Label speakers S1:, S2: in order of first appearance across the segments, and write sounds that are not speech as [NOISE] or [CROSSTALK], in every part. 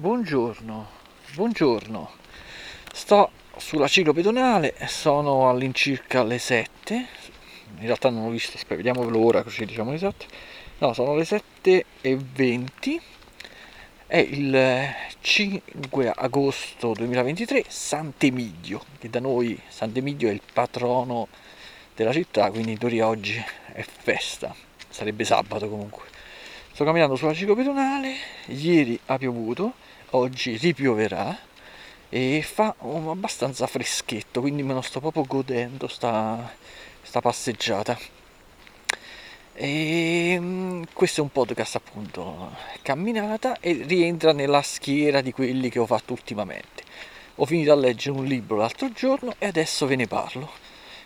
S1: Buongiorno, buongiorno. Sto sulla ciclopedonale, sono all'incirca le 7. In realtà non ho visto, aspetta, vediamo l'ora così diciamo esatto. No, sono le 7 e 20. È il 5 agosto 2023, Sant'Emidio, che da noi Sant'Emidio è il patrono della città, quindi in teoria oggi è festa, sarebbe sabato comunque. Sto camminando sulla ciclopedonale, ieri ha piovuto, oggi ripioverà e fa abbastanza freschetto, quindi me lo sto proprio godendo sta, sta passeggiata. E mm, questo è un podcast appunto camminata e rientra nella schiera di quelli che ho fatto ultimamente. Ho finito a leggere un libro l'altro giorno e adesso ve ne parlo.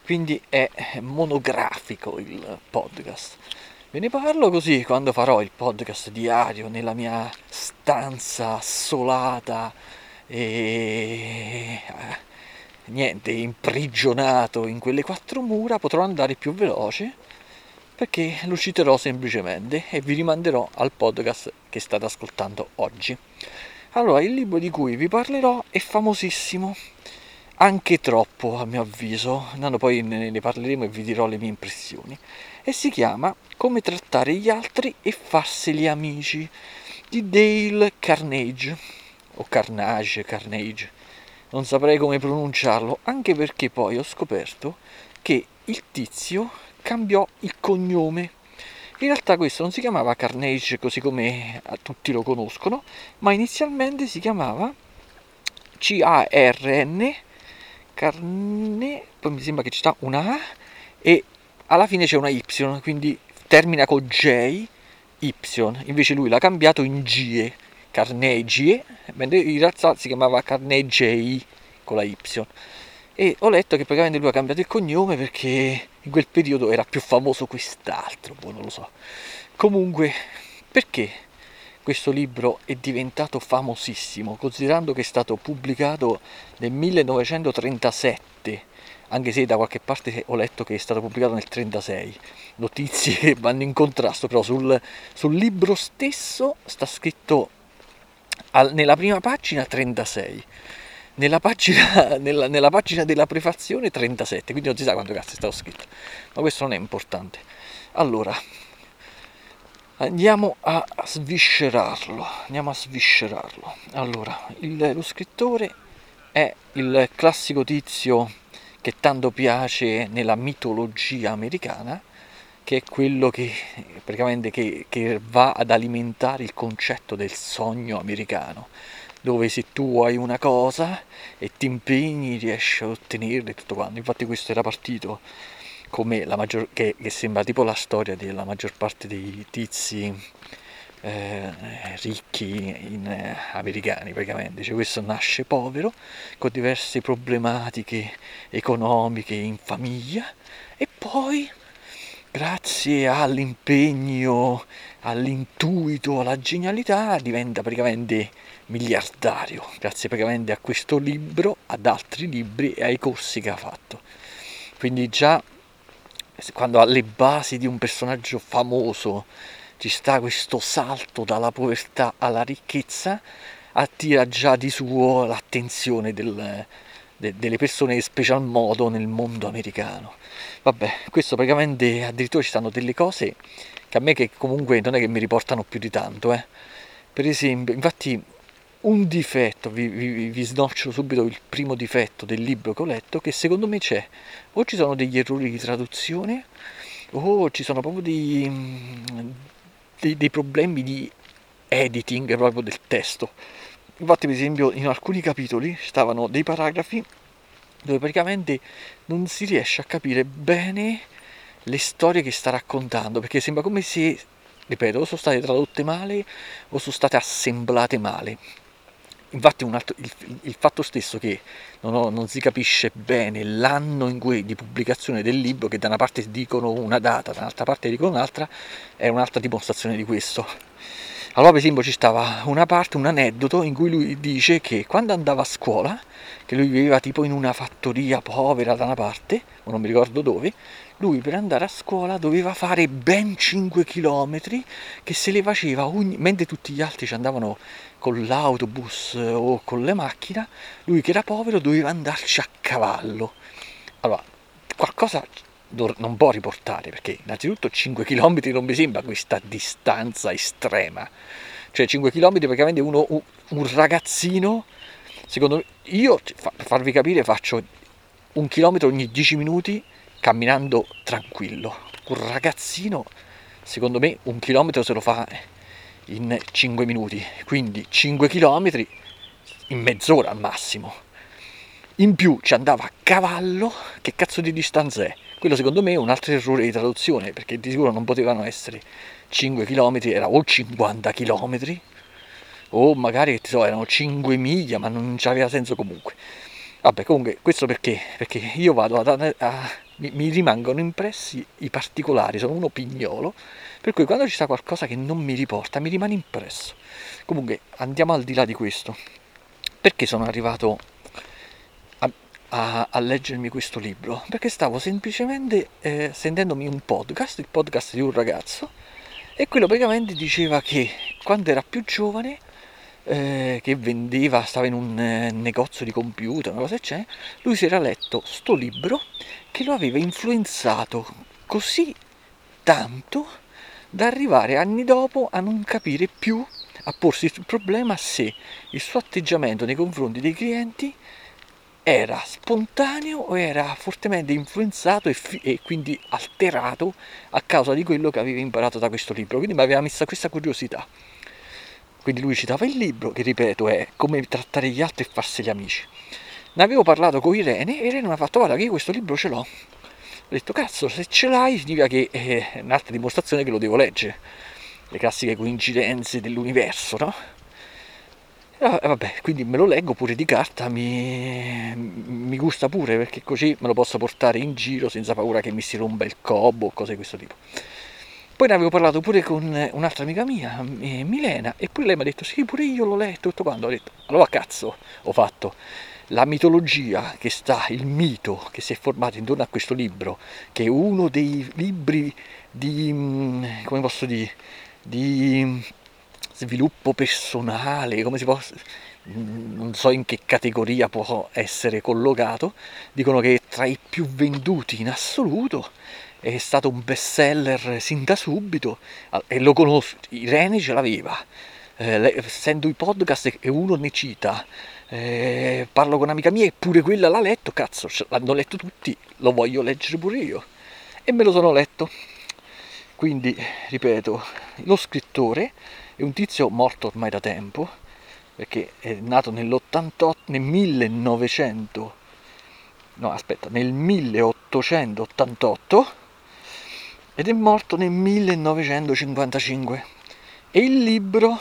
S1: Quindi è monografico il podcast. Ve ne parlo così quando farò il podcast diario nella mia stanza assolata e eh, niente, imprigionato in quelle quattro mura, potrò andare più veloce perché lo citerò semplicemente e vi rimanderò al podcast che state ascoltando oggi. Allora, il libro di cui vi parlerò è famosissimo, anche troppo a mio avviso, no, poi ne parleremo e vi dirò le mie impressioni, e si chiama Come trattare gli altri e farseli amici di Dale Carnage, o Carnage, Carnage, non saprei come pronunciarlo, anche perché poi ho scoperto che il tizio cambiò il cognome. In realtà questo non si chiamava Carnage così come tutti lo conoscono, ma inizialmente si chiamava C-A-R-N, Carne, poi mi sembra che ci sta una A e alla fine c'è una Y, quindi termina con J, Y, invece lui l'ha cambiato in G, Carnegie, mentre in realtà si chiamava Carnegie con la Y. E ho letto che praticamente lui ha cambiato il cognome perché in quel periodo era più famoso quest'altro, boh, non lo so. Comunque, perché questo libro è diventato famosissimo, considerando che è stato pubblicato nel 1937, anche se da qualche parte ho letto che è stato pubblicato nel 1936. Notizie che [LAUGHS] vanno in contrasto, però sul, sul libro stesso sta scritto al, nella prima pagina 36 nella pagina, [LAUGHS] nella, nella pagina, della prefazione 37, quindi non si sa quanto cazzo è stato scritto, ma questo non è importante. Allora, andiamo a sviscerarlo, andiamo a sviscerarlo. Allora, il, lo scrittore è il classico tizio che tanto piace nella mitologia americana, che è quello che praticamente che, che va ad alimentare il concetto del sogno americano dove se tu hai una cosa e ti impegni riesci a ottenerla e tutto quanto. Infatti questo era partito come la maggior, che, che sembra tipo la storia della maggior parte dei tizi eh, ricchi in, eh, americani praticamente. Cioè questo nasce povero con diverse problematiche economiche in famiglia e poi grazie all'impegno, all'intuito, alla genialità diventa praticamente miliardario, grazie praticamente a questo libro, ad altri libri e ai corsi che ha fatto. Quindi già quando alle basi di un personaggio famoso ci sta questo salto dalla povertà alla ricchezza, attira già di suo l'attenzione del, de, delle persone in special modo nel mondo americano. Vabbè, questo praticamente addirittura ci stanno delle cose che a me che comunque non è che mi riportano più di tanto, eh. Per esempio, infatti un difetto, vi, vi, vi snoccio subito il primo difetto del libro che ho letto, che secondo me c'è. O ci sono degli errori di traduzione, o ci sono proprio dei, dei, dei problemi di editing proprio del testo. Infatti, per esempio, in alcuni capitoli stavano dei paragrafi dove praticamente non si riesce a capire bene le storie che sta raccontando, perché sembra come se, ripeto, o sono state tradotte male o sono state assemblate male. Infatti altro, il, il, fatto stesso che non, ho, non, si capisce bene l'anno in cui, di pubblicazione del libro, che da una parte dicono una data, dall'altra parte dicono un'altra, è un'altra dimostrazione di questo. Allora, per esempio, ci stava una parte, un aneddoto in cui lui dice che quando andava a scuola, che lui viveva tipo in una fattoria povera da una parte, non mi ricordo dove, lui per andare a scuola doveva fare ben 5 km che se le faceva ogni... mentre tutti gli altri ci andavano con l'autobus o con le macchine, lui che era povero doveva andarci a cavallo. Allora, qualcosa non può riportare perché innanzitutto 5 km non mi sembra questa distanza estrema cioè 5 km praticamente uno, un ragazzino secondo me io per farvi capire faccio un chilometro ogni 10 minuti camminando tranquillo un ragazzino secondo me un chilometro se lo fa in 5 minuti quindi 5 km in mezz'ora al massimo in più ci andava a cavallo che cazzo di distanza è quello secondo me è un altro errore di traduzione, perché di sicuro non potevano essere 5 km, era o 50 km, o magari so, erano 5 miglia, ma non aveva senso comunque. Vabbè, comunque, questo perché? Perché io vado a, a, a mi, mi, rimangono impressi i particolari, sono uno pignolo, per cui quando ci sta qualcosa che non mi riporta, mi rimane impresso. Comunque, andiamo al di là di questo. Perché sono arrivato a, a, leggermi questo libro perché stavo semplicemente eh, sentendomi un podcast, il podcast di un ragazzo, e quello praticamente diceva che quando era più giovane, eh, che vendeva, stava in un eh, negozio di computer, una cosa c'è, lui si era letto sto libro che lo aveva influenzato così tanto da arrivare anni dopo a non capire più, a porsi il problema se il suo atteggiamento nei confronti dei clienti era spontaneo o era fortemente influenzato e, fi- e, quindi alterato a causa di quello che aveva imparato da questo libro. Quindi mi aveva messo questa curiosità. Quindi lui citava il libro, che ripeto è come trattare gli altri e farsi gli amici. Ne avevo parlato con Irene e Irene mi ha fatto guarda che io questo libro ce l'ho. Ho detto cazzo, se ce l'hai significa che è un'altra dimostrazione che lo devo leggere. Le classiche coincidenze dell'universo, no? Ah, vabbè, quindi me lo leggo pure di carta, mi, mi, gusta pure perché così me lo posso portare in giro senza paura che mi si rompa il cobo o cose di questo tipo. Poi ne avevo parlato pure con un'altra amica mia, eh, Milena, e poi lei mi ha detto sì, pure io l'ho letto, tutto quanto. Ho detto, allora cazzo, ho fatto la mitologia che sta, il mito che si è formato intorno a questo libro, che è uno dei libri di, mm, come posso dire, di sviluppo personale, come si può, non so in che categoria può essere collocato, dicono che è tra i più venduti in assoluto, è stato un best seller sin da subito e lo conosco, Irene ce l'aveva, eh, sento i podcast e uno ne cita, eh, parlo con un'amica mia e pure quella l'ha letto, cazzo, l'hanno letto tutti, lo voglio leggere pure io e me lo sono letto. Quindi, ripeto, lo scrittore è un tizio morto ormai da tempo, perché è nato nell'88, nel 1900, no aspetta, nel 1888 ed è morto nel 1955. E il libro,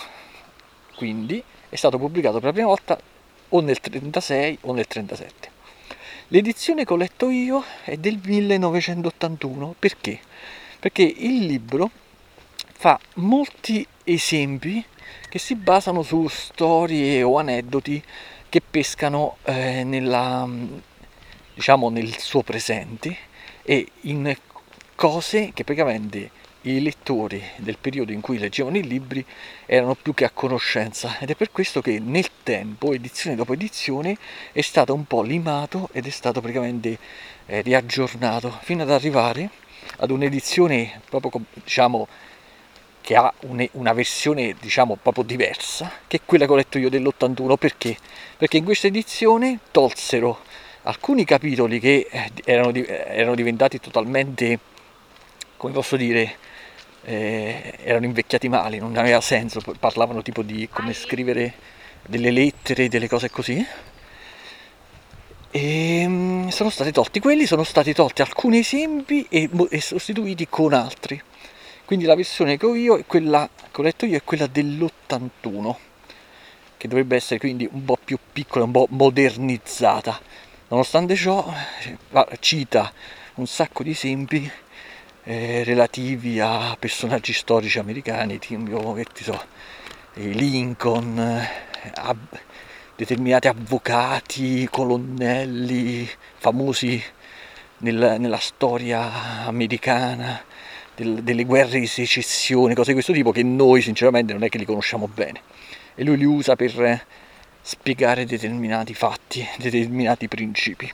S1: quindi, è stato pubblicato per la prima volta o nel 36 o nel 37. L'edizione che ho letto io è del 1981, perché? Perché il libro fa molti esempi che si basano su storie o aneddoti che pescano eh, nella, diciamo, nel suo presente e in cose che praticamente i lettori del periodo in cui leggevano i libri erano più che a conoscenza ed è per questo che nel tempo, edizione dopo edizione, è stato un po' limato ed è stato praticamente eh, riaggiornato fino ad arrivare ad un'edizione proprio diciamo che ha una versione diciamo proprio diversa, che è quella che ho letto io dell'81, perché? Perché in questa edizione tolsero alcuni capitoli che eh, erano, erano diventati totalmente, come posso dire, eh, erano invecchiati male, non aveva senso, parlavano tipo di come scrivere delle lettere, delle cose così. E mm, sono stati tolti quelli, sono stati tolti alcuni esempi e, e sostituiti con altri. Quindi la versione che ho io è quella che ho letto io è quella dell'81, che dovrebbe essere quindi un po' più piccola, un po' modernizzata. Nonostante ciò, cita un sacco di esempi eh, relativi a personaggi storici americani, tipo, che ti so, Lincoln, ab- determinati avvocati, colonnelli famosi nel, nella storia americana, del, delle guerre di secessione, cose di questo tipo che noi sinceramente non è che li conosciamo bene. E lui li usa per spiegare determinati fatti, determinati principi.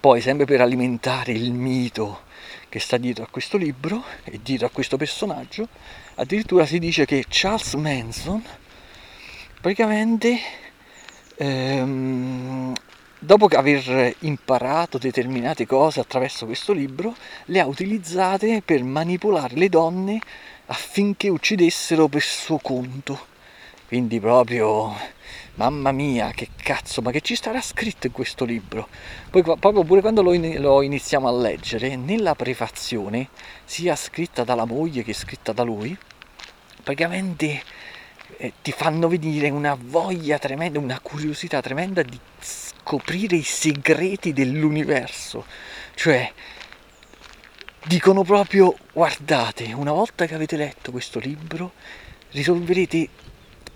S1: Poi, sempre per alimentare il mito che sta dietro a questo libro e dietro a questo personaggio, addirittura si dice che Charles Manson praticamente ehm, dopo aver imparato determinate cose attraverso questo libro, le ha utilizzate per manipolare le donne affinché uccidessero per suo conto. Quindi proprio, mamma mia, che cazzo, ma che ci starà scritto in questo libro? Poi proprio pure quando lo, lo iniziamo a leggere, nella prefazione, sia scritta dalla moglie che scritta da lui, praticamente eh, ti fanno venire una voglia tremenda, una curiosità tremenda di scoprire i segreti dell'universo. Cioè, dicono proprio, guardate, una volta che avete letto questo libro, risolverete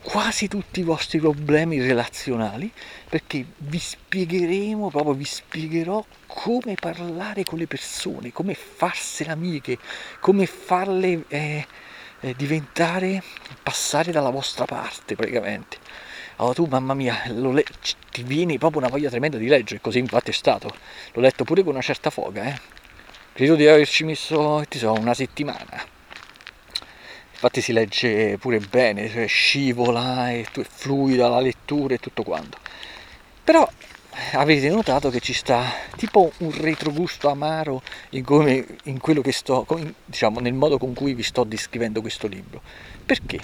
S1: quasi tutti i vostri problemi relazionali perché vi spiegheremo, proprio vi spiegherò come parlare con le persone, come farsene amiche, come farle eh, eh, diventare, passare dalla vostra parte praticamente. Allora tu, mamma mia, le- ti viene proprio una voglia tremenda di leggere, così infatti è stato. L'ho letto pure con una certa foga, eh. Credo di averci messo, ti so, una settimana. Infatti si legge pure bene, cioè scivola, è, fluida la lettura e tutto quanto. Però avete notato che ci sta tipo un retrogusto amaro in, come, in quello che sto, diciamo, nel modo con cui vi sto descrivendo questo libro. Perché?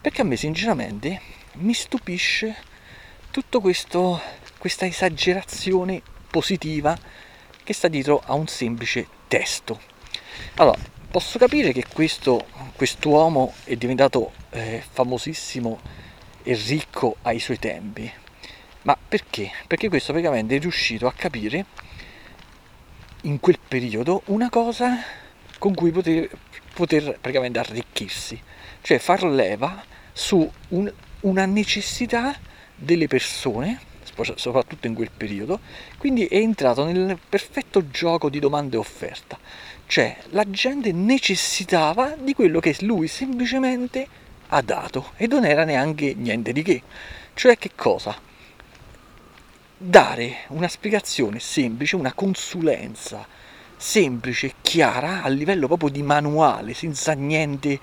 S1: Perché a me sinceramente mi stupisce tutta questa esagerazione positiva che sta dietro a un semplice testo. Allora, posso capire che questo quest'uomo è diventato eh, famosissimo e ricco ai suoi tempi, ma perché? Perché questo praticamente è riuscito a capire in quel periodo una cosa con cui poter, poter praticamente arricchirsi, cioè far leva su un, una necessità delle persone, soprattutto in quel periodo, quindi è entrato nel perfetto gioco di domanda e offerta, cioè la gente necessitava di quello che lui semplicemente ha dato e non era neanche niente di che, cioè che cosa? dare una spiegazione semplice, una consulenza semplice, chiara, a livello proprio di manuale, senza niente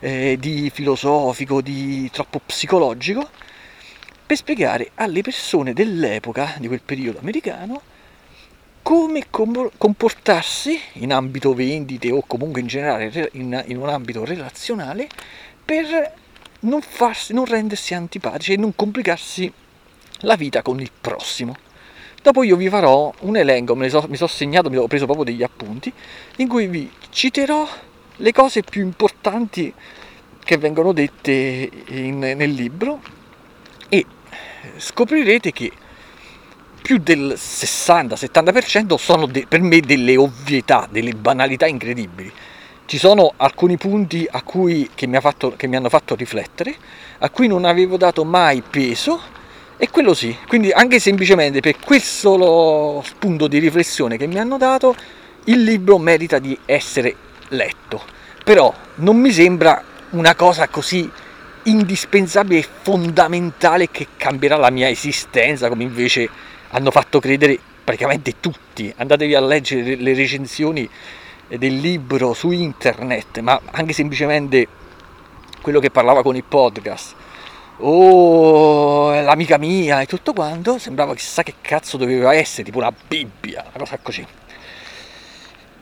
S1: eh, di filosofico, di troppo psicologico, per spiegare alle persone dell'epoca, di quel periodo americano, come comportarsi in ambito vendite o comunque in generale in, in un ambito relazionale per non, farsi, non rendersi antipatici e non complicarsi la vita con il prossimo. Dopo io vi farò un elenco, so, mi sono segnato, mi ho preso proprio degli appunti, in cui vi citerò le cose più importanti che vengono dette in, nel libro e scoprirete che più del 60-70% sono de, per me delle ovvietà, delle banalità incredibili. Ci sono alcuni punti cui, che, mi fatto, che mi hanno fatto riflettere, a cui non avevo dato mai peso e quello sì, quindi anche semplicemente per quel solo spunto di riflessione che mi hanno dato, il libro merita di essere letto. Però non mi sembra una cosa così indispensabile e fondamentale che cambierà la mia esistenza, come invece hanno fatto credere praticamente tutti. Andatevi a leggere le recensioni del libro su internet, ma anche semplicemente quello che parlava con il podcast oh, l'amica mia e tutto quanto, sembrava chissà che cazzo doveva essere, tipo una Bibbia, una cosa così.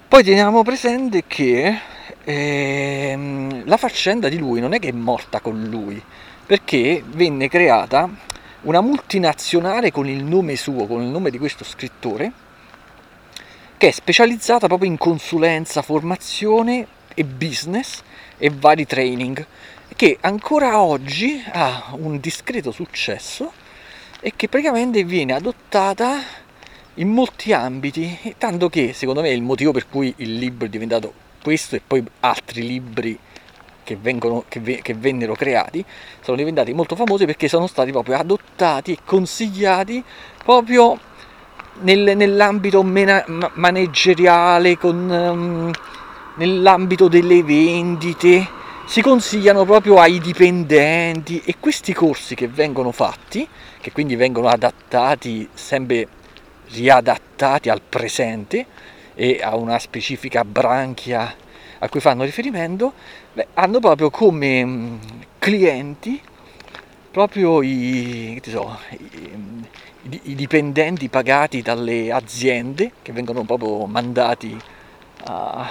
S1: Poi teniamo presente che ehm, la faccenda di lui non è che è morta con lui, perché venne creata una multinazionale con il nome suo, con il nome di questo scrittore, che è specializzata proprio in consulenza, formazione e business e vari training che ancora oggi ha un discreto successo e che praticamente viene adottata in molti ambiti, tanto che secondo me il motivo per cui il libro è diventato questo e poi altri libri che, vengono, che, ve, che vennero creati sono diventati molto famosi perché sono stati proprio adottati e consigliati proprio nel, nell'ambito mena, manageriale, con, um, nell'ambito delle vendite, si consigliano proprio ai dipendenti e questi corsi che vengono fatti, che quindi vengono adattati, sempre riadattati al presente e a una specifica branchia a cui fanno riferimento, beh, hanno proprio come mm, clienti proprio i, so, i, i, dipendenti pagati dalle aziende che vengono proprio mandati a,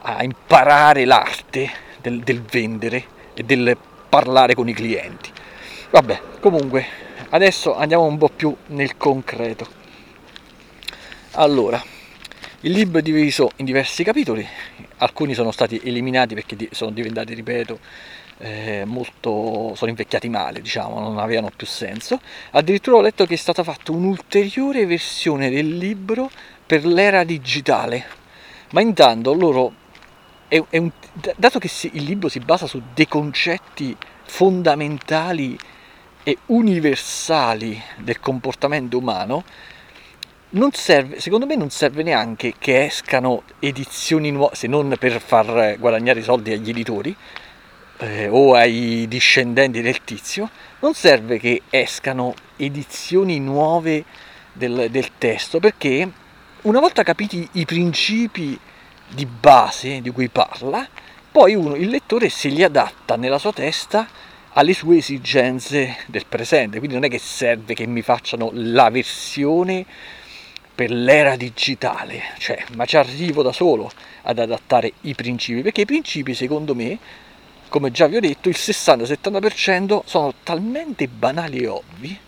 S1: a imparare l'arte del, del vendere e del parlare con i clienti. Vabbè, comunque, adesso andiamo un po' più nel concreto. Allora, il libro è diviso in diversi capitoli, alcuni sono stati eliminati perché sono diventati, ripeto, eh, molto sono invecchiati male, diciamo, non avevano più senso. Addirittura ho letto che è stata fatta un'ulteriore versione del libro per l'era digitale, ma intanto loro, è, è un, dato che si, il libro si basa su dei concetti fondamentali e universali del comportamento umano, serve, secondo me non serve neanche che escano edizioni nuove, se non per far guadagnare soldi agli editori eh, o ai discendenti del tizio, non serve che escano edizioni nuove del, del testo, perché una volta capiti i principi di base di cui parla, poi uno, il lettore se li adatta nella sua testa alle sue esigenze del presente, quindi non è che serve che mi facciano la versione per l'era digitale, cioè, ma ci arrivo da solo ad adattare i principi, perché i principi secondo me, come già vi ho detto, il 60-70% sono talmente banali e ovvi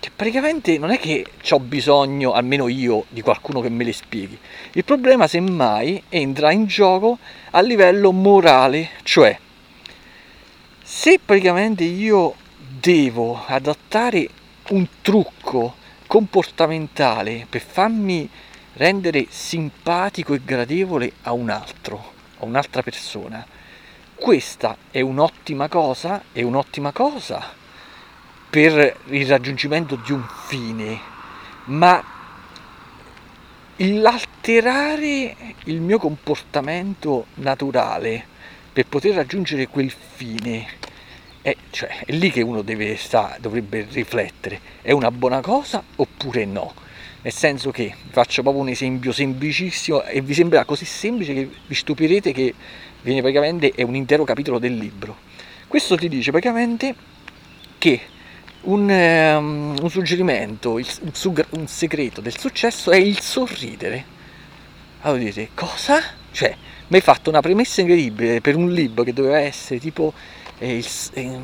S1: che praticamente non è che ho bisogno, almeno io, di qualcuno che me le spieghi. Il problema semmai entra in gioco a livello morale, cioè se praticamente io devo adattare un trucco comportamentale per farmi rendere simpatico e gradevole a un altro, a un'altra persona. Questa è un'ottima cosa, è un'ottima cosa per il raggiungimento di un fine, ma l'alterare il mio comportamento naturale per poter raggiungere quel fine è, cioè, è lì che uno deve sta, dovrebbe riflettere, è una buona cosa oppure no? Nel senso che faccio proprio un esempio semplicissimo e vi sembrerà così semplice che vi stupirete che viene praticamente è un intero capitolo del libro. Questo ti dice praticamente che un, um, un suggerimento, il, un, un, segreto del successo è il sorridere. Allora dite, cosa? Cioè, mi hai fatto una premessa incredibile per un libro che doveva essere tipo il, il,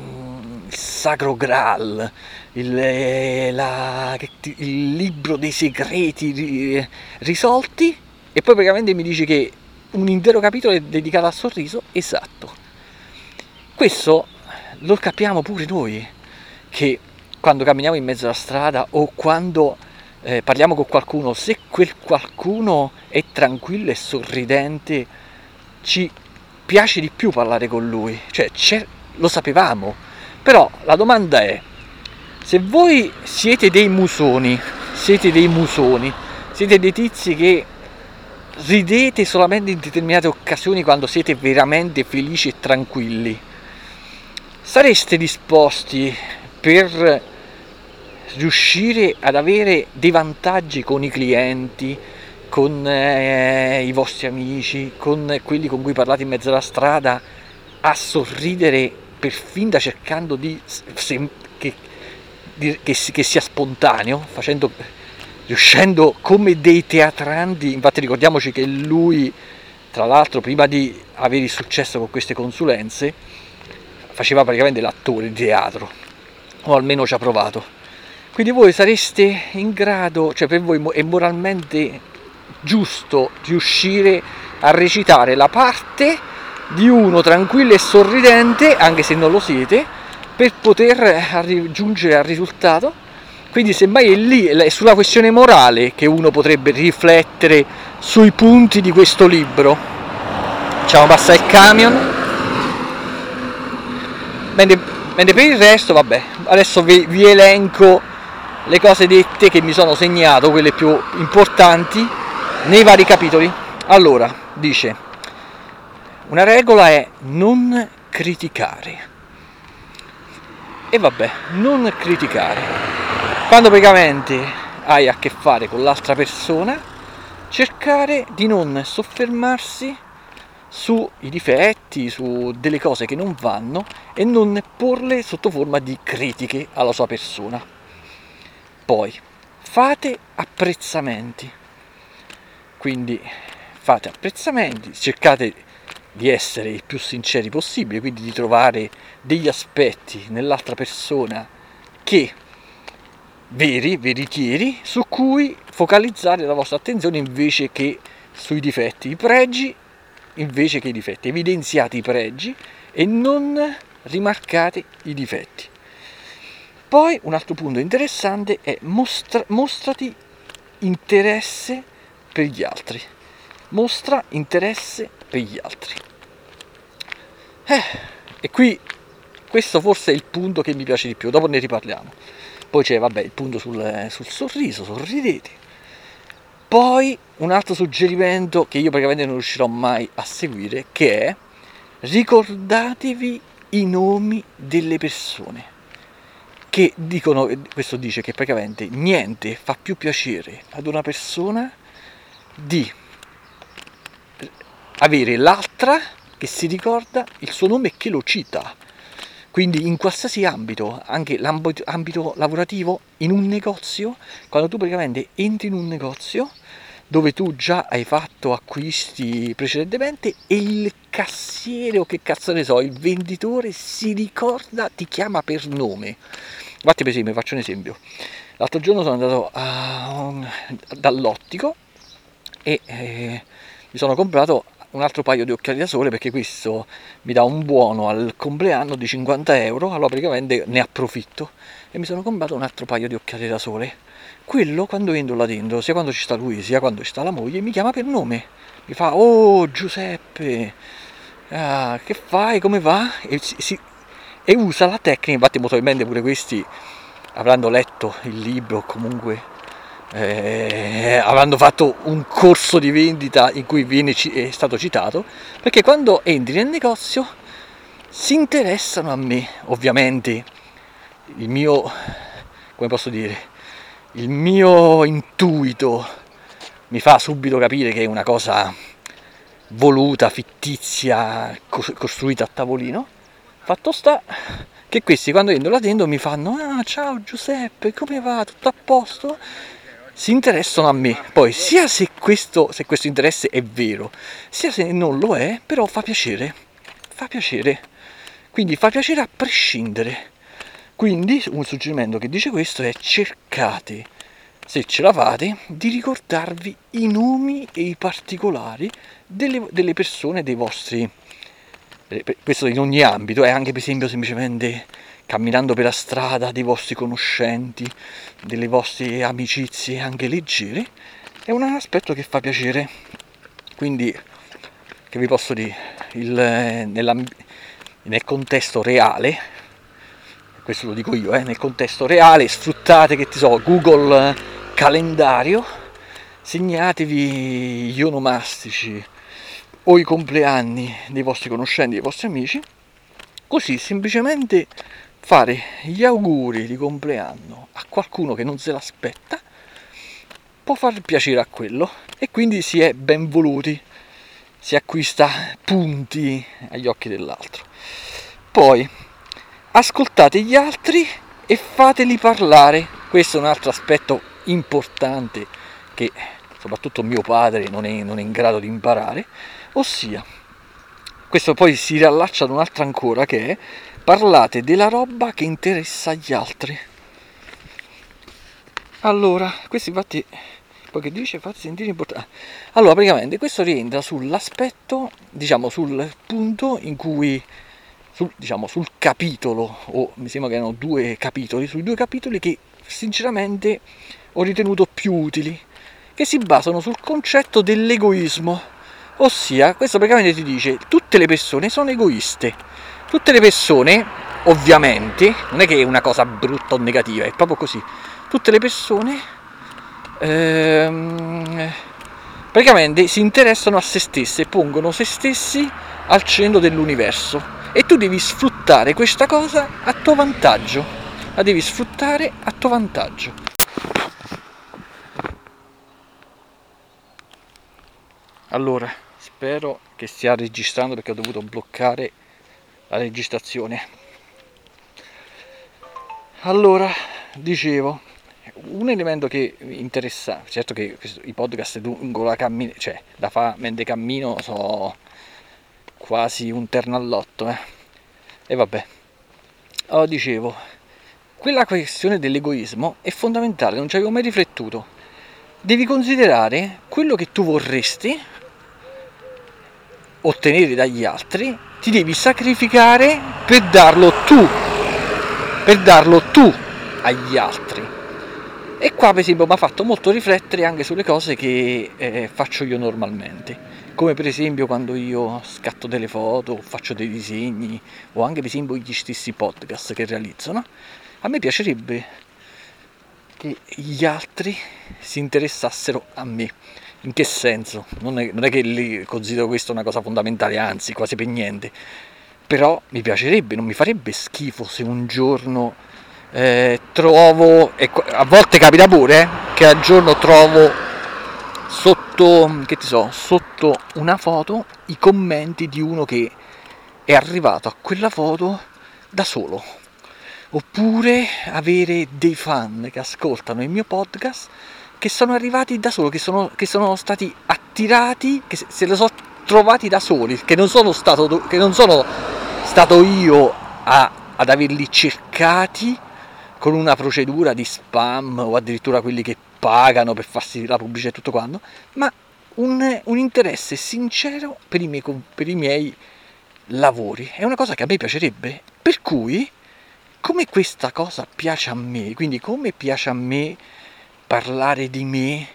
S1: Sacro Graal, il, la, il, libro dei segreti risolti e poi praticamente mi dici che un intero capitolo è dedicato al sorriso, esatto. Questo lo capiamo pure noi, che quando camminiamo in mezzo alla strada o quando eh, parliamo con qualcuno, se quel qualcuno è tranquillo e sorridente, ci piace di più parlare con lui, cioè lo sapevamo, però la domanda è, se voi siete dei musoni, siete dei musoni, siete dei tizi che ridete solamente in determinate occasioni quando siete veramente felici e tranquilli, sareste disposti per riuscire ad avere dei vantaggi con i clienti, con eh, i vostri amici, con quelli con cui parlate in mezzo alla strada, a sorridere perfino cercando di, se, che, di, che, che, sia spontaneo, facendo, riuscendo come dei teatranti, infatti ricordiamoci che lui, tra l'altro, prima di avere il successo con queste consulenze, faceva praticamente l'attore di teatro, o almeno ci ha provato. Quindi voi sareste in grado, cioè per voi è moralmente giusto riuscire a recitare la parte di uno tranquillo e sorridente, anche se non lo siete, per poter raggiungere al risultato. Quindi semmai è lì, è sulla questione morale che uno potrebbe riflettere sui punti di questo libro. Facciamo passare il camion. Mentre per il resto, vabbè, adesso vi, vi elenco le cose dette che mi sono segnato, quelle più importanti, nei vari capitoli. Allora, dice, una regola è non criticare. E vabbè, non criticare. Quando praticamente hai a che fare con l'altra persona, cercare di non soffermarsi sui difetti, su delle cose che non vanno e non porle sotto forma di critiche alla sua persona. Poi fate apprezzamenti. Quindi fate apprezzamenti, cercate di essere il più sinceri possibile, quindi di trovare degli aspetti nell'altra persona che veri, veritieri, su cui focalizzare la vostra attenzione invece che sui difetti, i pregi invece che i difetti. Evidenziate i pregi e non rimarcate i difetti. Poi un altro punto interessante è mostra, mostrati interesse per gli altri. Mostra interesse per gli altri. Eh, e qui questo forse è il punto che mi piace di più, dopo ne riparliamo. Poi c'è vabbè, il punto sul, sul sorriso, sorridete. Poi un altro suggerimento che io praticamente non riuscirò mai a seguire, che è ricordatevi i nomi delle persone che dicono, questo dice che praticamente niente fa più piacere ad una persona di avere l'altra che si ricorda il suo nome e che lo cita. Quindi in qualsiasi ambito, anche l'ambito lavorativo, in un negozio, quando tu praticamente entri in un negozio, dove tu già hai fatto acquisti precedentemente e il cassiere o che cazzo ne so, il venditore si ricorda, ti chiama per nome. Infatti per esempio, faccio un esempio. L'altro giorno sono andato un, dall'ottico e eh, mi sono comprato un altro paio di occhiali da sole perché questo mi dà un buono al compleanno di 50 euro, allora praticamente ne approfitto e mi sono comprato un altro paio di occhiali da sole quello quando entro là dentro, sia quando ci sta lui, sia quando ci sta la moglie, mi chiama per nome. Mi fa, oh Giuseppe, ah, che fai, come va? E, si, e, usa la tecnica, infatti probabilmente pure questi avranno letto il libro o comunque eh, avranno fatto un corso di vendita in cui viene, è stato citato, perché quando entri nel negozio si interessano a me, ovviamente il mio, come posso dire, il mio intuito mi fa subito capire che è una cosa voluta, fittizia, costruita a tavolino. Fatto sta che questi quando entro là dentro mi fanno ah ciao Giuseppe, come va? Tutto a posto? Si interessano a me. Poi sia se questo, se questo interesse è vero, sia se non lo è, però fa piacere. Fa piacere. Quindi fa piacere a prescindere. Quindi un suggerimento che dice questo è cercate, se ce la fate, di ricordarvi i nomi e i particolari delle, delle persone, dei vostri, eh, questo in ogni ambito, è anche per esempio semplicemente camminando per la strada dei vostri conoscenti, delle vostre amicizie anche leggere, è un aspetto che fa piacere. Quindi, che vi posso dire, il, eh, nel contesto reale, questo lo dico io, eh, nel contesto reale, sfruttate che ti so, Google calendario, segnatevi gli onomastici o i compleanni dei vostri conoscenti, dei vostri amici, così semplicemente fare gli auguri di compleanno a qualcuno che non se l'aspetta può far piacere a quello e quindi si è ben voluti, si acquista punti agli occhi dell'altro. Poi ascoltate gli altri e fateli parlare. Questo è un altro aspetto importante che soprattutto mio padre non è, non è in grado di imparare, ossia, questo poi si riallaccia ad un'altra ancora che è parlate della roba che interessa agli altri. Allora, questo infatti, poi che dice, fate sentire importante. Allora, praticamente questo rientra sull'aspetto, diciamo, sul punto in cui sul, diciamo, sul capitolo, o mi sembra che erano due capitoli, sui due capitoli che sinceramente ho ritenuto più utili, che si basano sul concetto dell'egoismo. Ossia, questo praticamente ti dice tutte le persone sono egoiste. Tutte le persone ovviamente, non è che è una cosa brutta o negativa, è proprio così. Tutte le persone ehm, praticamente si interessano a se stesse, pongono se stessi al centro dell'universo e tu devi sfruttare questa cosa a tuo vantaggio, la devi sfruttare a tuo vantaggio. Allora, spero che stia registrando perché ho dovuto bloccare la registrazione. Allora, dicevo, un elemento che interessa, certo che i podcast lungo la cammina, cioè da fa mentre cammino so quasi un terno all'otto, eh. E vabbè. Allora, dicevo, quella questione dell'egoismo è fondamentale, non ci avevo mai riflettuto. Devi considerare quello che tu vorresti ottenere dagli altri, ti devi sacrificare per darlo tu, per darlo tu agli altri. E qua per esempio mi ha fatto molto riflettere anche sulle cose che eh, faccio io normalmente, come per esempio quando io scatto delle foto, faccio dei disegni o anche per esempio gli stessi podcast che realizzo. No? A me piacerebbe che gli altri si interessassero a me in che senso? Non è, non è che lì considero questo una cosa fondamentale, anzi quasi per niente. Però mi piacerebbe, non mi farebbe schifo se un giorno eh, trovo, e a volte capita pure, eh, che al giorno trovo sotto, che ti so, sotto una foto i commenti di uno che è arrivato a quella foto da solo. Oppure avere dei fan che ascoltano il mio podcast che sono arrivati da soli, che sono, che sono stati attirati, che se, lo sono trovati da soli, che non sono stato, non sono stato io a, ad averli cercati con una procedura di spam o addirittura quelli che pagano per farsi la pubblicità e tutto quanto, ma un, un interesse sincero per i, miei, per i miei lavori. È una cosa che a me piacerebbe. Per cui, come questa cosa piace a me, quindi come piace a me parlare di me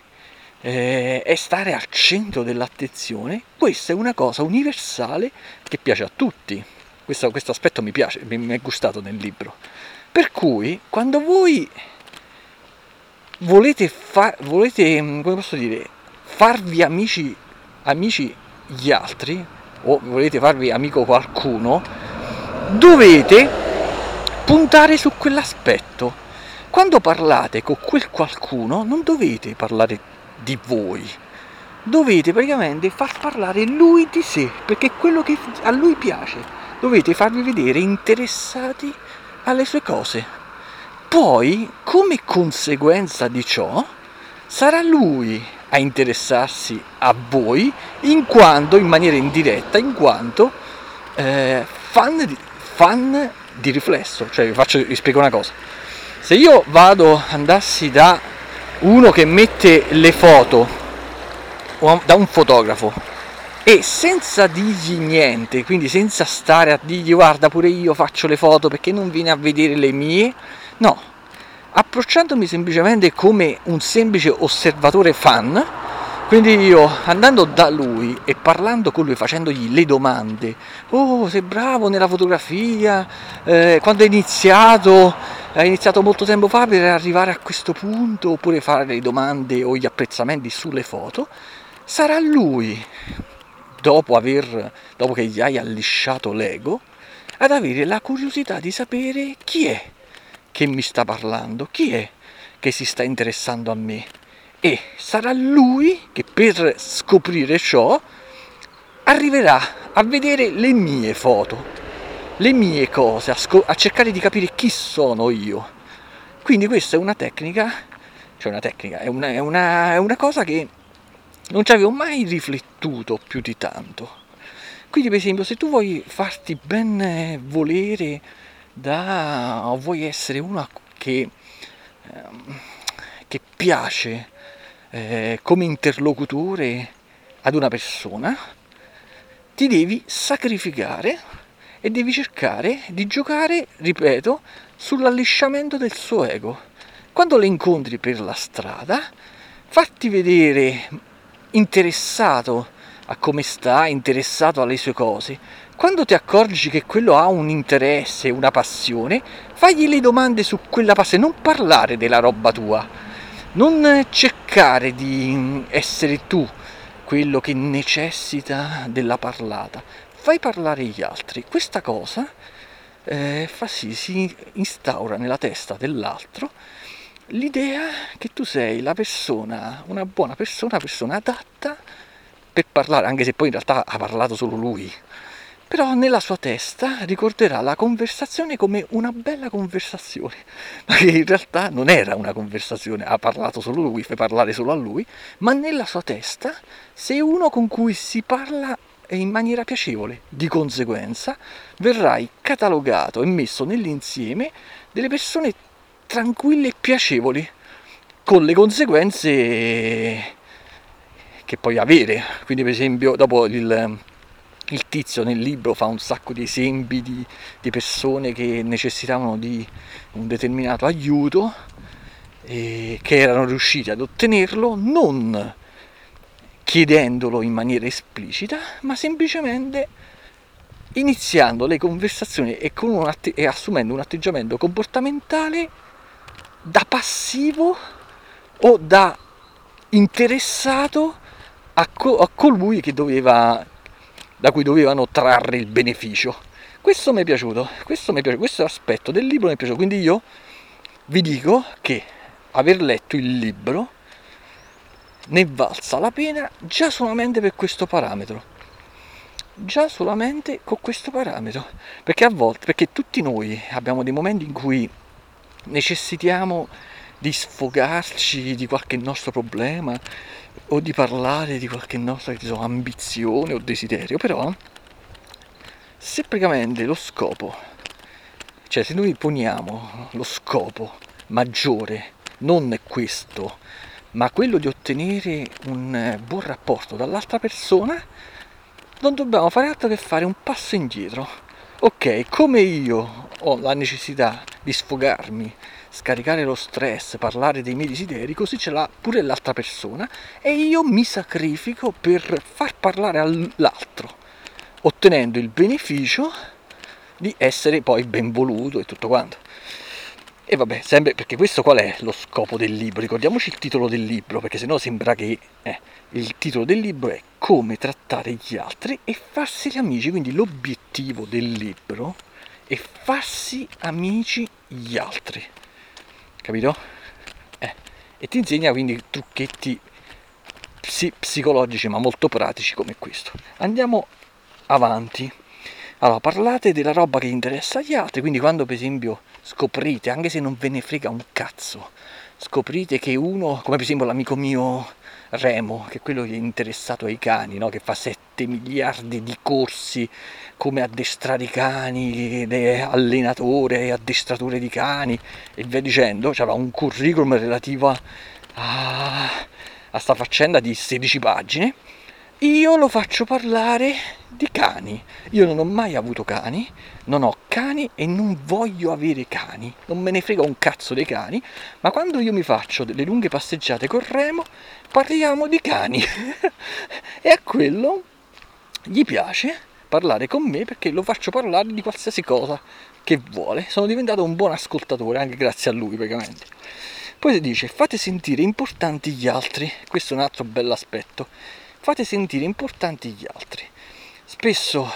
S1: eh, e stare al centro dell'attenzione, questa è una cosa universale che piace a tutti. Questo, questo aspetto mi piace, mi, mi è gustato nel libro. Per cui, quando voi volete, fa, volete come posso dire, farvi amici, amici gli altri, o volete farvi amico qualcuno, dovete puntare su quell'aspetto quando parlate con quel qualcuno non dovete parlare di voi, dovete praticamente far parlare lui di sé, perché è quello che a lui piace. Dovete farvi vedere interessati alle sue cose. Poi, come conseguenza di ciò, sarà lui a interessarsi a voi in quanto, in maniera indiretta, in quanto eh, fan, di, fan di riflesso. Cioè, vi, faccio, vi spiego una cosa se io vado, andassi da uno che mette le foto, da un fotografo, e senza dirgli niente, quindi senza stare a dirgli guarda pure io faccio le foto perché non viene a vedere le mie, no, approcciandomi semplicemente come un semplice osservatore fan, quindi io andando da lui e parlando con lui, facendogli le domande, oh sei bravo nella fotografia, eh, quando hai iniziato, hai iniziato molto tempo fa per arrivare a questo punto oppure fare le domande o gli apprezzamenti sulle foto, sarà lui, dopo, aver, dopo che gli hai allisciato l'ego, ad avere la curiosità di sapere chi è che mi sta parlando, chi è che si sta interessando a me. E sarà lui che per scoprire ciò arriverà a vedere le mie foto le mie cose, a, sco- a cercare di capire chi sono io. Quindi questa è una tecnica, cioè una tecnica, è una, è una, è una cosa che non ci avevo mai riflettuto più di tanto. Quindi per esempio se tu vuoi farti ben volere da, o vuoi essere uno che, ehm, che piace eh, come interlocutore ad una persona, ti devi sacrificare e devi cercare di giocare, ripeto, sull'allisciamento del suo ego. Quando le incontri per la strada, fatti vedere interessato a come sta, interessato alle sue cose. quando ti accorgi che quello ha un interesse, una passione, fagli le domande su quella passione, non parlare della roba tua, non cercare di essere tu quello che necessita della parlata, fai parlare gli altri. Questa cosa eh, fa sì, si instaura nella testa dell'altro l'idea che tu sei la persona, una buona persona, una persona adatta per parlare, anche se poi in realtà ha parlato solo lui. Però nella sua testa ricorderà la conversazione come una bella conversazione, ma che in realtà non era una conversazione, ha parlato solo lui, fai parlare solo a lui, ma nella sua testa sei uno con cui si parla in maniera piacevole. Di conseguenza verrai catalogato e messo nell'insieme delle persone tranquille e piacevoli, con le conseguenze che puoi avere. Quindi per esempio dopo il, il tizio nel libro fa un sacco di esempi di, di persone che necessitavano di un determinato aiuto e che erano riusciti ad ottenerlo non chiedendolo in maniera esplicita, ma semplicemente iniziando le conversazioni e, atte- e assumendo un atteggiamento comportamentale da passivo o da interessato a, co- a colui doveva, da cui dovevano trarre il beneficio. Questo mi è piaciuto, questo mi è piaciuto, questo aspetto del libro mi è piaciuto, quindi io vi dico che aver letto il libro ne valsa la pena già solamente per questo parametro. Già solamente con questo parametro. Perché a volte, perché tutti noi abbiamo dei momenti in cui necessitiamo di sfogarci di qualche nostro problema o di parlare di qualche nostra so, ambizione o desiderio, però se praticamente lo scopo, cioè se noi poniamo lo scopo maggiore, non questo, ma quello di ottenere un buon rapporto dall'altra persona, non dobbiamo fare altro che fare un passo indietro. Ok, come io ho la necessità di sfogarmi, scaricare lo stress, parlare dei miei desideri, così ce l'ha pure l'altra persona e io mi sacrifico per far parlare all'altro, ottenendo il beneficio di essere poi ben voluto e tutto quanto. E vabbè, sempre perché questo qual è lo scopo del libro? Ricordiamoci il titolo del libro, perché sennò sembra che eh, il titolo del libro è come trattare gli altri e farsi amici, quindi l'obiettivo del libro è farsi amici gli altri. Capito? Eh, e ti insegna quindi trucchetti psi- psicologici ma molto pratici come questo. Andiamo avanti. Allora, parlate della roba che interessa agli altri, quindi quando per esempio scoprite, anche se non ve ne frega un cazzo, scoprite che uno, come per esempio l'amico mio Remo, che è quello che è interessato ai cani, no? che fa 7 miliardi di corsi come addestrare i cani, allenatore, addestratore di cani e via dicendo, cioè un curriculum relativo a, a, a sta faccenda di 16 pagine io lo faccio parlare di cani. Io non ho mai avuto cani, non ho cani e non voglio avere cani. Non me ne frega un cazzo dei cani, ma quando io mi faccio delle lunghe passeggiate con Remo, parliamo di cani. [LAUGHS] e a quello gli piace parlare con me perché lo faccio parlare di qualsiasi cosa che vuole. Sono diventato un buon ascoltatore anche grazie a lui praticamente. Poi si dice fate sentire importanti gli altri, questo è un altro bell'aspetto fate sentire importanti gli altri. Spesso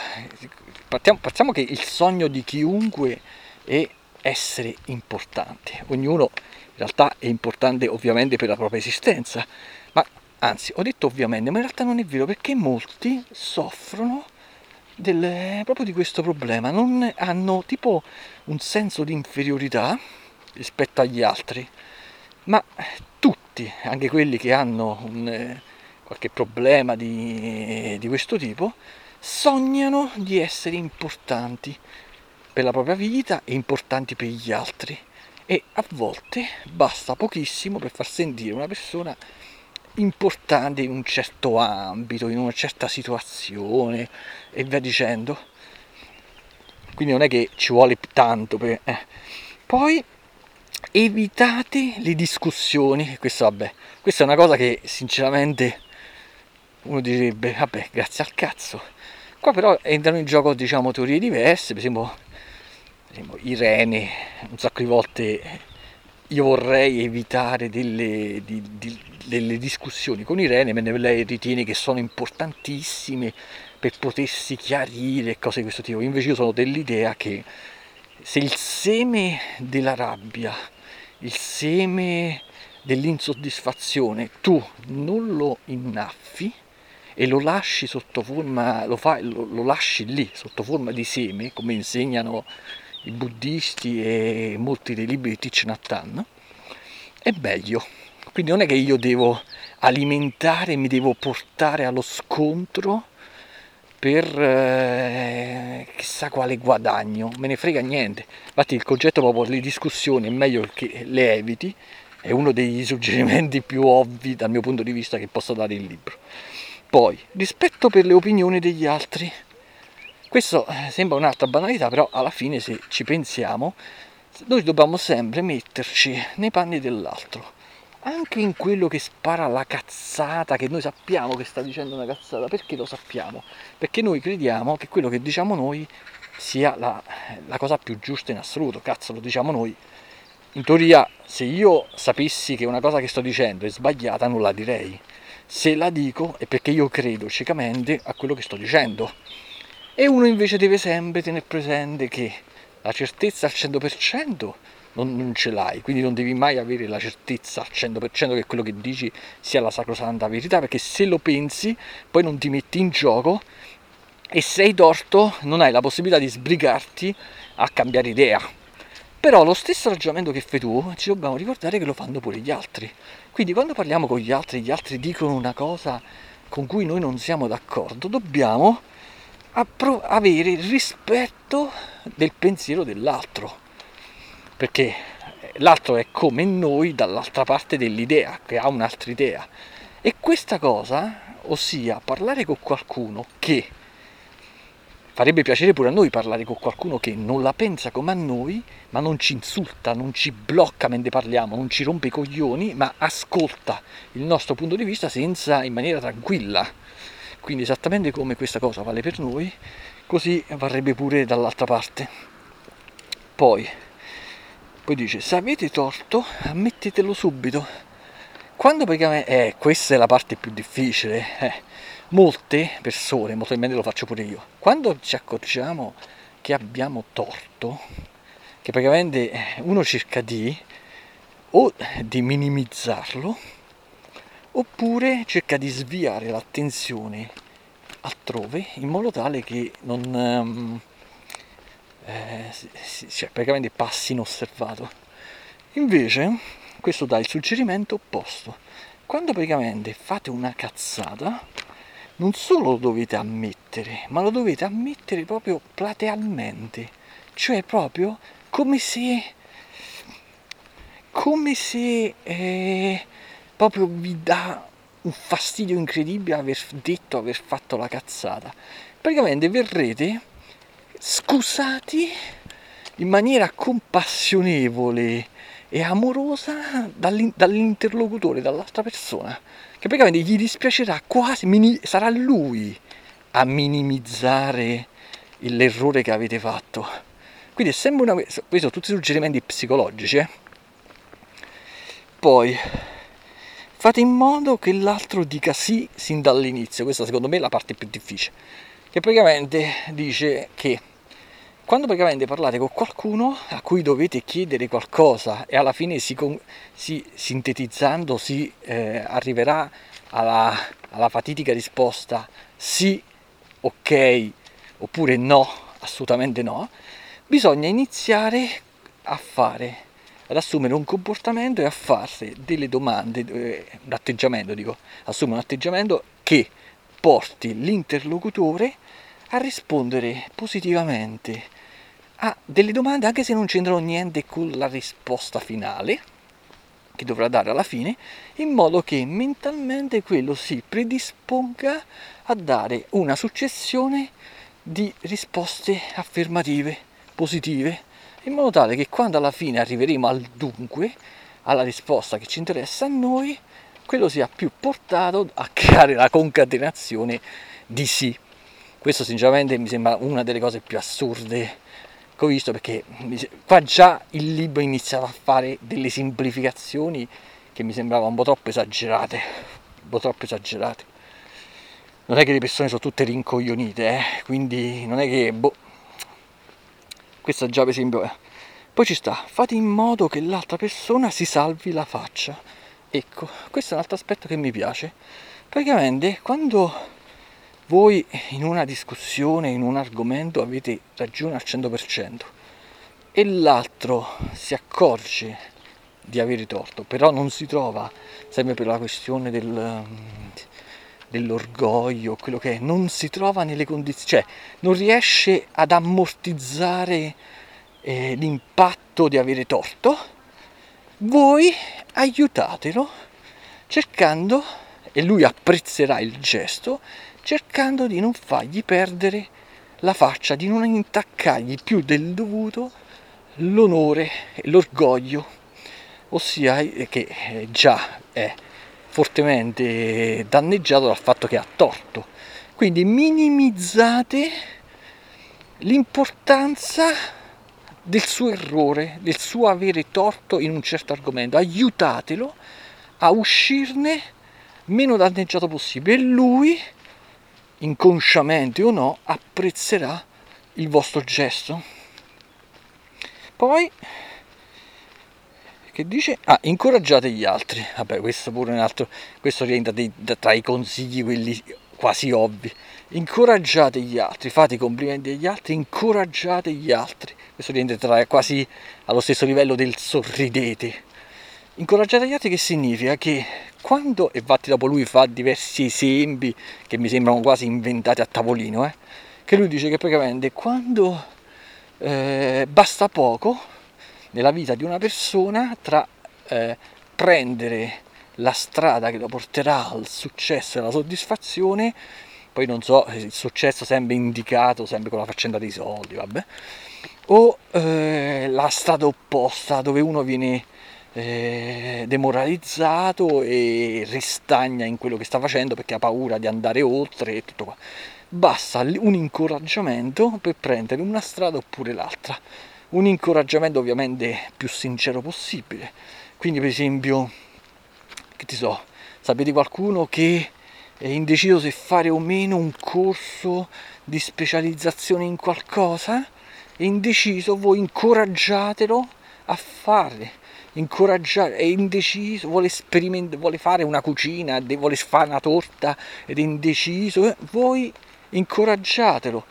S1: partiamo, partiamo che il sogno di chiunque è essere importante. Ognuno in realtà è importante ovviamente per la propria esistenza, ma anzi ho detto ovviamente, ma in realtà non è vero perché molti soffrono del, proprio di questo problema, non hanno tipo un senso di inferiorità rispetto agli altri, ma tutti, anche quelli che hanno un, qualche problema di, di questo tipo, sognano di essere importanti per la propria vita e importanti per gli altri. E a volte basta pochissimo per far sentire una persona importante in un certo ambito, in una certa situazione e via dicendo. Quindi non è che ci vuole tanto per... Eh. Poi evitate le discussioni, questo vabbè, questa è una cosa che sinceramente uno direbbe, vabbè, grazie al cazzo, Qua però entrano in gioco diciamo teorie diverse, per esempio, per esempio Irene, un sacco di volte io vorrei evitare delle, di, di, delle discussioni con Irene, mentre lei ritiene che sono importantissime per potersi chiarire cose di questo tipo. Invece io sono dell'idea che se il seme della rabbia, il seme dell'insoddisfazione, tu non lo innaffi e lo lasci sotto forma, lo, fai, lo, lo lasci lì sotto forma di seme, come insegnano i buddisti e molti dei libri di Thich Nhat Hanh, è meglio. Quindi non è che io devo alimentare, mi devo portare allo scontro per eh, chissà quale guadagno, me ne frega niente. Infatti il concetto proprio le discussioni è meglio che le eviti, è uno dei suggerimenti [LAUGHS] più ovvi dal mio punto di vista che posso dare il libro. Poi, rispetto per le opinioni degli altri. Questo eh, sembra un'altra banalità, però alla fine se ci pensiamo, noi dobbiamo sempre metterci nei panni dell'altro anche in quello che spara la cazzata, che noi sappiamo che sta dicendo una cazzata, perché lo sappiamo? Perché noi crediamo che quello che diciamo noi sia la, la cosa più giusta in assoluto, cazzo lo diciamo noi. In teoria, se io sapessi che una cosa che sto dicendo è sbagliata, non la direi. Se la dico è perché io credo ciecamente a quello che sto dicendo. E uno invece deve sempre tenere presente che la certezza al 100% non, non, ce l'hai, quindi non devi mai avere la certezza al 100% che quello che dici sia la sacrosanta verità, perché se lo pensi poi non ti metti in gioco e se hai torto non hai la possibilità di sbrigarti a cambiare idea. Però lo stesso ragionamento che fai tu ci dobbiamo ricordare che lo fanno pure gli altri. Quindi quando parliamo con gli altri, gli altri dicono una cosa con cui noi non siamo d'accordo, dobbiamo appro- avere il rispetto del pensiero dell'altro perché l'altro è come noi dall'altra parte dell'idea, che ha un'altra idea. E questa cosa, ossia parlare con qualcuno che farebbe piacere pure a noi parlare con qualcuno che non la pensa come a noi, ma non ci insulta, non ci blocca mentre parliamo, non ci rompe i coglioni, ma ascolta il nostro punto di vista senza in maniera tranquilla. Quindi esattamente come questa cosa vale per noi, così varrebbe pure dall'altra parte. Poi poi dice, se avete torto, ammettetelo subito. Quando praticamente, eh, questa è la parte più difficile, eh, molte persone, molto probabilmente lo faccio pure io, quando ci accorgiamo che abbiamo torto, che praticamente eh, uno cerca di o di minimizzarlo, oppure cerca di sviare l'attenzione altrove in modo tale che non, um, eh, cioè praticamente passi inosservato. Invece questo dà il suggerimento opposto. Quando praticamente fate una cazzata, non solo lo dovete ammettere, ma lo dovete ammettere proprio platealmente, cioè proprio come se come se eh, proprio vi dà un fastidio incredibile aver detto, aver fatto la cazzata. Praticamente verrete scusati in maniera compassionevole e amorosa dall'interlocutore, dall'altra persona, che praticamente gli dispiacerà quasi, sarà lui a minimizzare l'errore che avete fatto. Quindi è sempre una... questi sono tutti suggerimenti psicologici. Eh? Poi fate in modo che l'altro dica sì sin dall'inizio, questa secondo me è la parte più difficile, che praticamente dice che quando praticamente parlate con qualcuno a cui dovete chiedere qualcosa e alla fine si, si sintetizzando si eh, arriverà alla, alla fatidica risposta sì, ok oppure no, assolutamente no, bisogna iniziare a fare, ad assumere un comportamento e a farsi delle domande, eh, un atteggiamento, dico, assumere un atteggiamento che porti l'interlocutore a rispondere positivamente ha delle domande anche se non c'entrano niente con la risposta finale che dovrà dare alla fine, in modo che mentalmente quello si predisponga a dare una successione di risposte affermative, positive, in modo tale che quando alla fine arriveremo al dunque, alla risposta che ci interessa a noi, quello sia più portato a creare la concatenazione di sì. Questo sinceramente mi sembra una delle cose più assurde che ho visto perché qua già il libro iniziava a fare delle semplificazioni che mi sembravano un po' troppo esagerate, un po' troppo esagerate. Non è che le persone sono tutte rincoglionite, eh? quindi non è che... Boh. Questo già per esempio... Eh. Poi ci sta, fate in modo che l'altra persona si salvi la faccia. Ecco, questo è un altro aspetto che mi piace. Praticamente quando voi in una discussione, in un argomento avete ragione al 100% e l'altro si accorge di avere torto, però non si trova sempre per la questione del, dell'orgoglio, quello che è, non si trova nelle condizioni, cioè non riesce ad ammortizzare eh, l'impatto di avere torto, voi aiutatelo cercando, e lui apprezzerà il gesto, cercando di non fargli perdere la faccia, di non intaccargli più del dovuto l'onore e l'orgoglio, ossia eh, che eh, già è fortemente danneggiato dal fatto che ha torto. Quindi minimizzate l'importanza del suo errore, del suo avere torto in un certo argomento, aiutatelo a uscirne meno danneggiato possibile. E lui inconsciamente o no, apprezzerà il vostro gesto. Poi, che dice? Ah, incoraggiate gli altri. Vabbè, questo pure un altro, questo rientra dei, tra i consigli, quelli quasi ovvi. Incoraggiate gli altri, fate i complimenti agli altri, incoraggiate gli altri. Questo rientra tra, quasi allo stesso livello del sorridete. Incoraggiate gli altri che significa? Che quando, e infatti dopo lui fa diversi esempi che mi sembrano quasi inventati a tavolino, eh, che lui dice che praticamente quando eh, basta poco nella vita di una persona tra eh, prendere la strada che lo porterà al successo e alla soddisfazione, poi non so, il successo sempre indicato, sempre con la faccenda dei soldi, vabbè, o eh, la strada opposta dove uno viene eh, demoralizzato e ristagna in quello che sta facendo perché ha paura di andare oltre e tutto qua. Basta un incoraggiamento per prendere una strada oppure l'altra. Un incoraggiamento ovviamente più sincero possibile. Quindi per esempio, che ti so, sapete qualcuno che è indeciso se fare o meno un corso di specializzazione in qualcosa? È indeciso, voi incoraggiatelo a fare incoraggiare, è indeciso, vuole, sperimentare, vuole fare una cucina, vuole fare una torta ed è indeciso, eh, voi incoraggiatelo,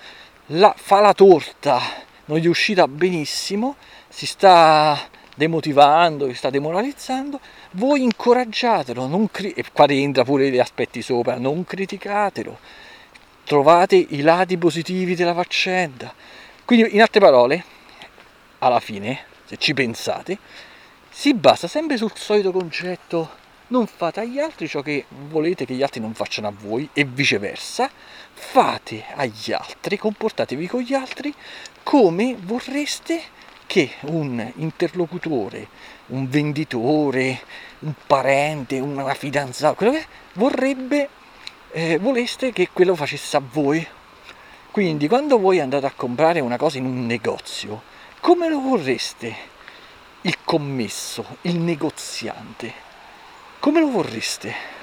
S1: la, fa la torta, non gli è uscita benissimo, si sta demotivando, si sta demoralizzando, voi incoraggiatelo, non cri- e qua rientra pure gli aspetti sopra, non criticatelo, trovate i lati positivi della faccenda. Quindi in altre parole, alla fine, se ci pensate, si basa sempre sul solito concetto non fate agli altri ciò che volete che gli altri non facciano a voi e viceversa. Fate agli altri comportatevi con gli altri come vorreste che un interlocutore un venditore un parente una fidanzata quello che vorrebbe eh, voleste che quello facesse a voi. Quindi quando voi andate a comprare una cosa in un negozio come lo vorreste il commesso, il negoziante, come lo vorreste?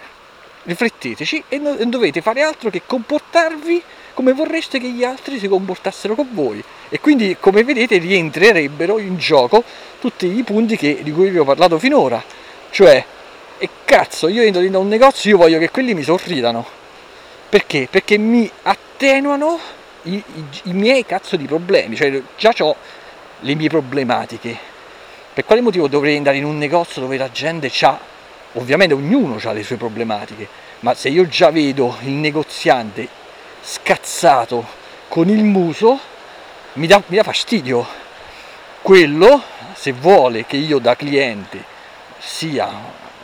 S1: Rifletteteci e non dovete fare altro che comportarvi come vorreste che gli altri si comportassero con voi. E quindi, come vedete, rientrerebbero in gioco tutti i punti che, di cui vi ho parlato finora. Cioè, e cazzo, io entro in un negozio, io voglio che quelli mi sorridano. Perché? Perché mi attenuano i, i, i miei cazzo di problemi. Cioè, già ho le mie problematiche per quale motivo dovrei andare in un negozio dove la gente ha, ovviamente ognuno ha le sue problematiche, ma se io già vedo il negoziante scazzato con il muso, mi dà, mi dà fastidio. Quello, se vuole che io da cliente sia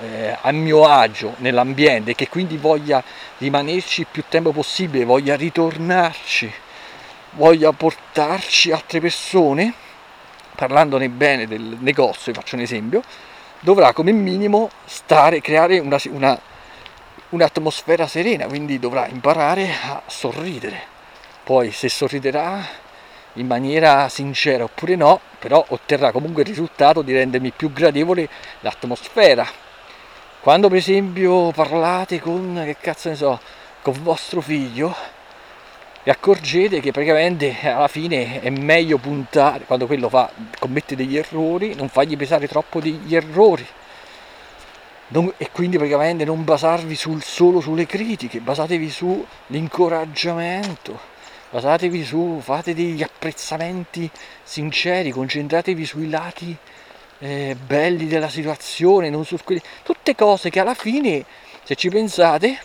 S1: eh, a mio agio nell'ambiente e che quindi voglia rimanerci il più tempo possibile, voglia ritornarci, voglia portarci altre persone, parlandone bene del negozio, faccio un esempio, dovrà come minimo stare, creare una, una, un'atmosfera serena, quindi dovrà imparare a sorridere. poi se sorriderà in maniera sincera oppure no, però otterrà comunque il risultato di rendermi più gradevole l'atmosfera. Quando per esempio parlate con, che cazzo ne so, con vostro figlio, vi accorgete che praticamente alla fine è meglio puntare, quando quello fa, commette degli errori, non fargli pesare troppo degli errori. Non, e quindi praticamente non basarvi sul, solo sulle critiche, basatevi sull'incoraggiamento basatevi su, fate degli apprezzamenti sinceri, concentratevi sui lati eh, belli della situazione, non su quelli, tutte cose che alla fine, se ci pensate,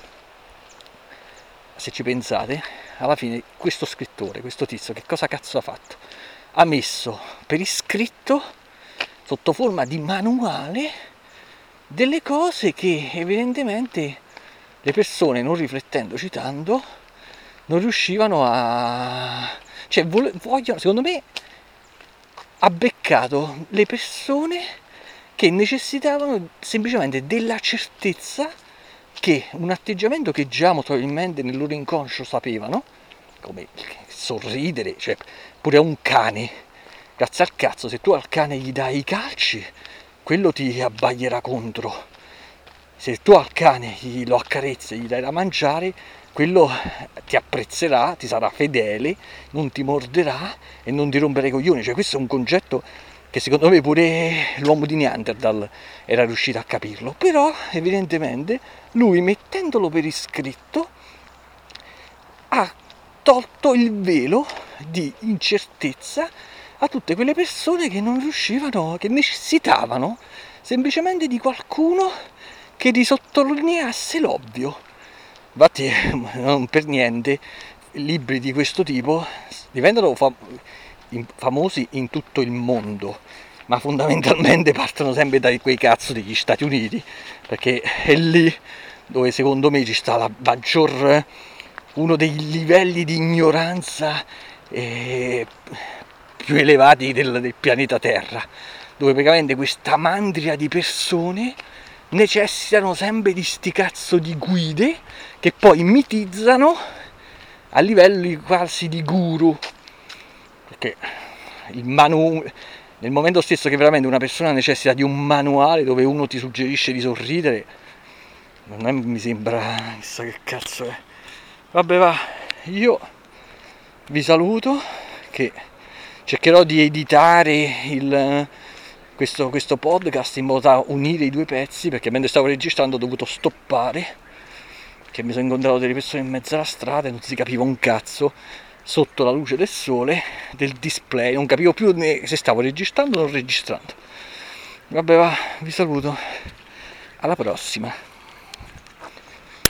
S1: se ci pensate, alla fine questo scrittore, questo tizio, che cosa cazzo ha fatto? Ha messo per iscritto, sotto forma di manuale, delle cose che evidentemente le persone, non riflettendoci tanto, non riuscivano a... cioè vogliono, secondo me, ha beccato le persone che necessitavano semplicemente della certezza che un atteggiamento che già probabilmente nel loro inconscio sapevano, come sorridere, cioè pure a un cane, grazie al cazzo, se tu al cane gli dai i calci, quello ti abbaglierà contro. Se tu al cane lo accarezzi e gli dai da mangiare, quello ti apprezzerà, ti sarà fedele, non ti morderà e non ti romperà i coglioni. Cioè, questo è un concetto che secondo me pure l'uomo di Neanderthal era riuscito a capirlo. Però, evidentemente, lui mettendolo per iscritto ha tolto il velo di incertezza a tutte quelle persone che non riuscivano, che necessitavano semplicemente di qualcuno che gli sottolineasse l'ovvio Infatti, [LAUGHS] non per niente, libri di questo tipo diventano fam- famosi in tutto il mondo, ma fondamentalmente [LAUGHS] partono sempre da quei cazzo degli Stati Uniti, perché è lì dove secondo me ci sta la maggior, uno dei livelli di ignoranza eh, più elevati del, del pianeta Terra, dove praticamente questa mandria di persone necessitano sempre di sti cazzo di guide che poi mitizzano a livello quasi di guru perché manu nel momento stesso che veramente una persona necessita di un manuale dove uno ti suggerisce di sorridere non è, mi sembra chissà che cazzo è. Vabbè va io vi saluto che cercherò di editare il questo, questo podcast in modo da unire i due pezzi perché mentre stavo registrando ho dovuto stoppare che mi sono incontrato delle persone in mezzo alla strada e non si capiva un cazzo sotto la luce del sole del display. Non capivo più se stavo registrando o non registrando. Vabbè va vi saluto. Alla prossima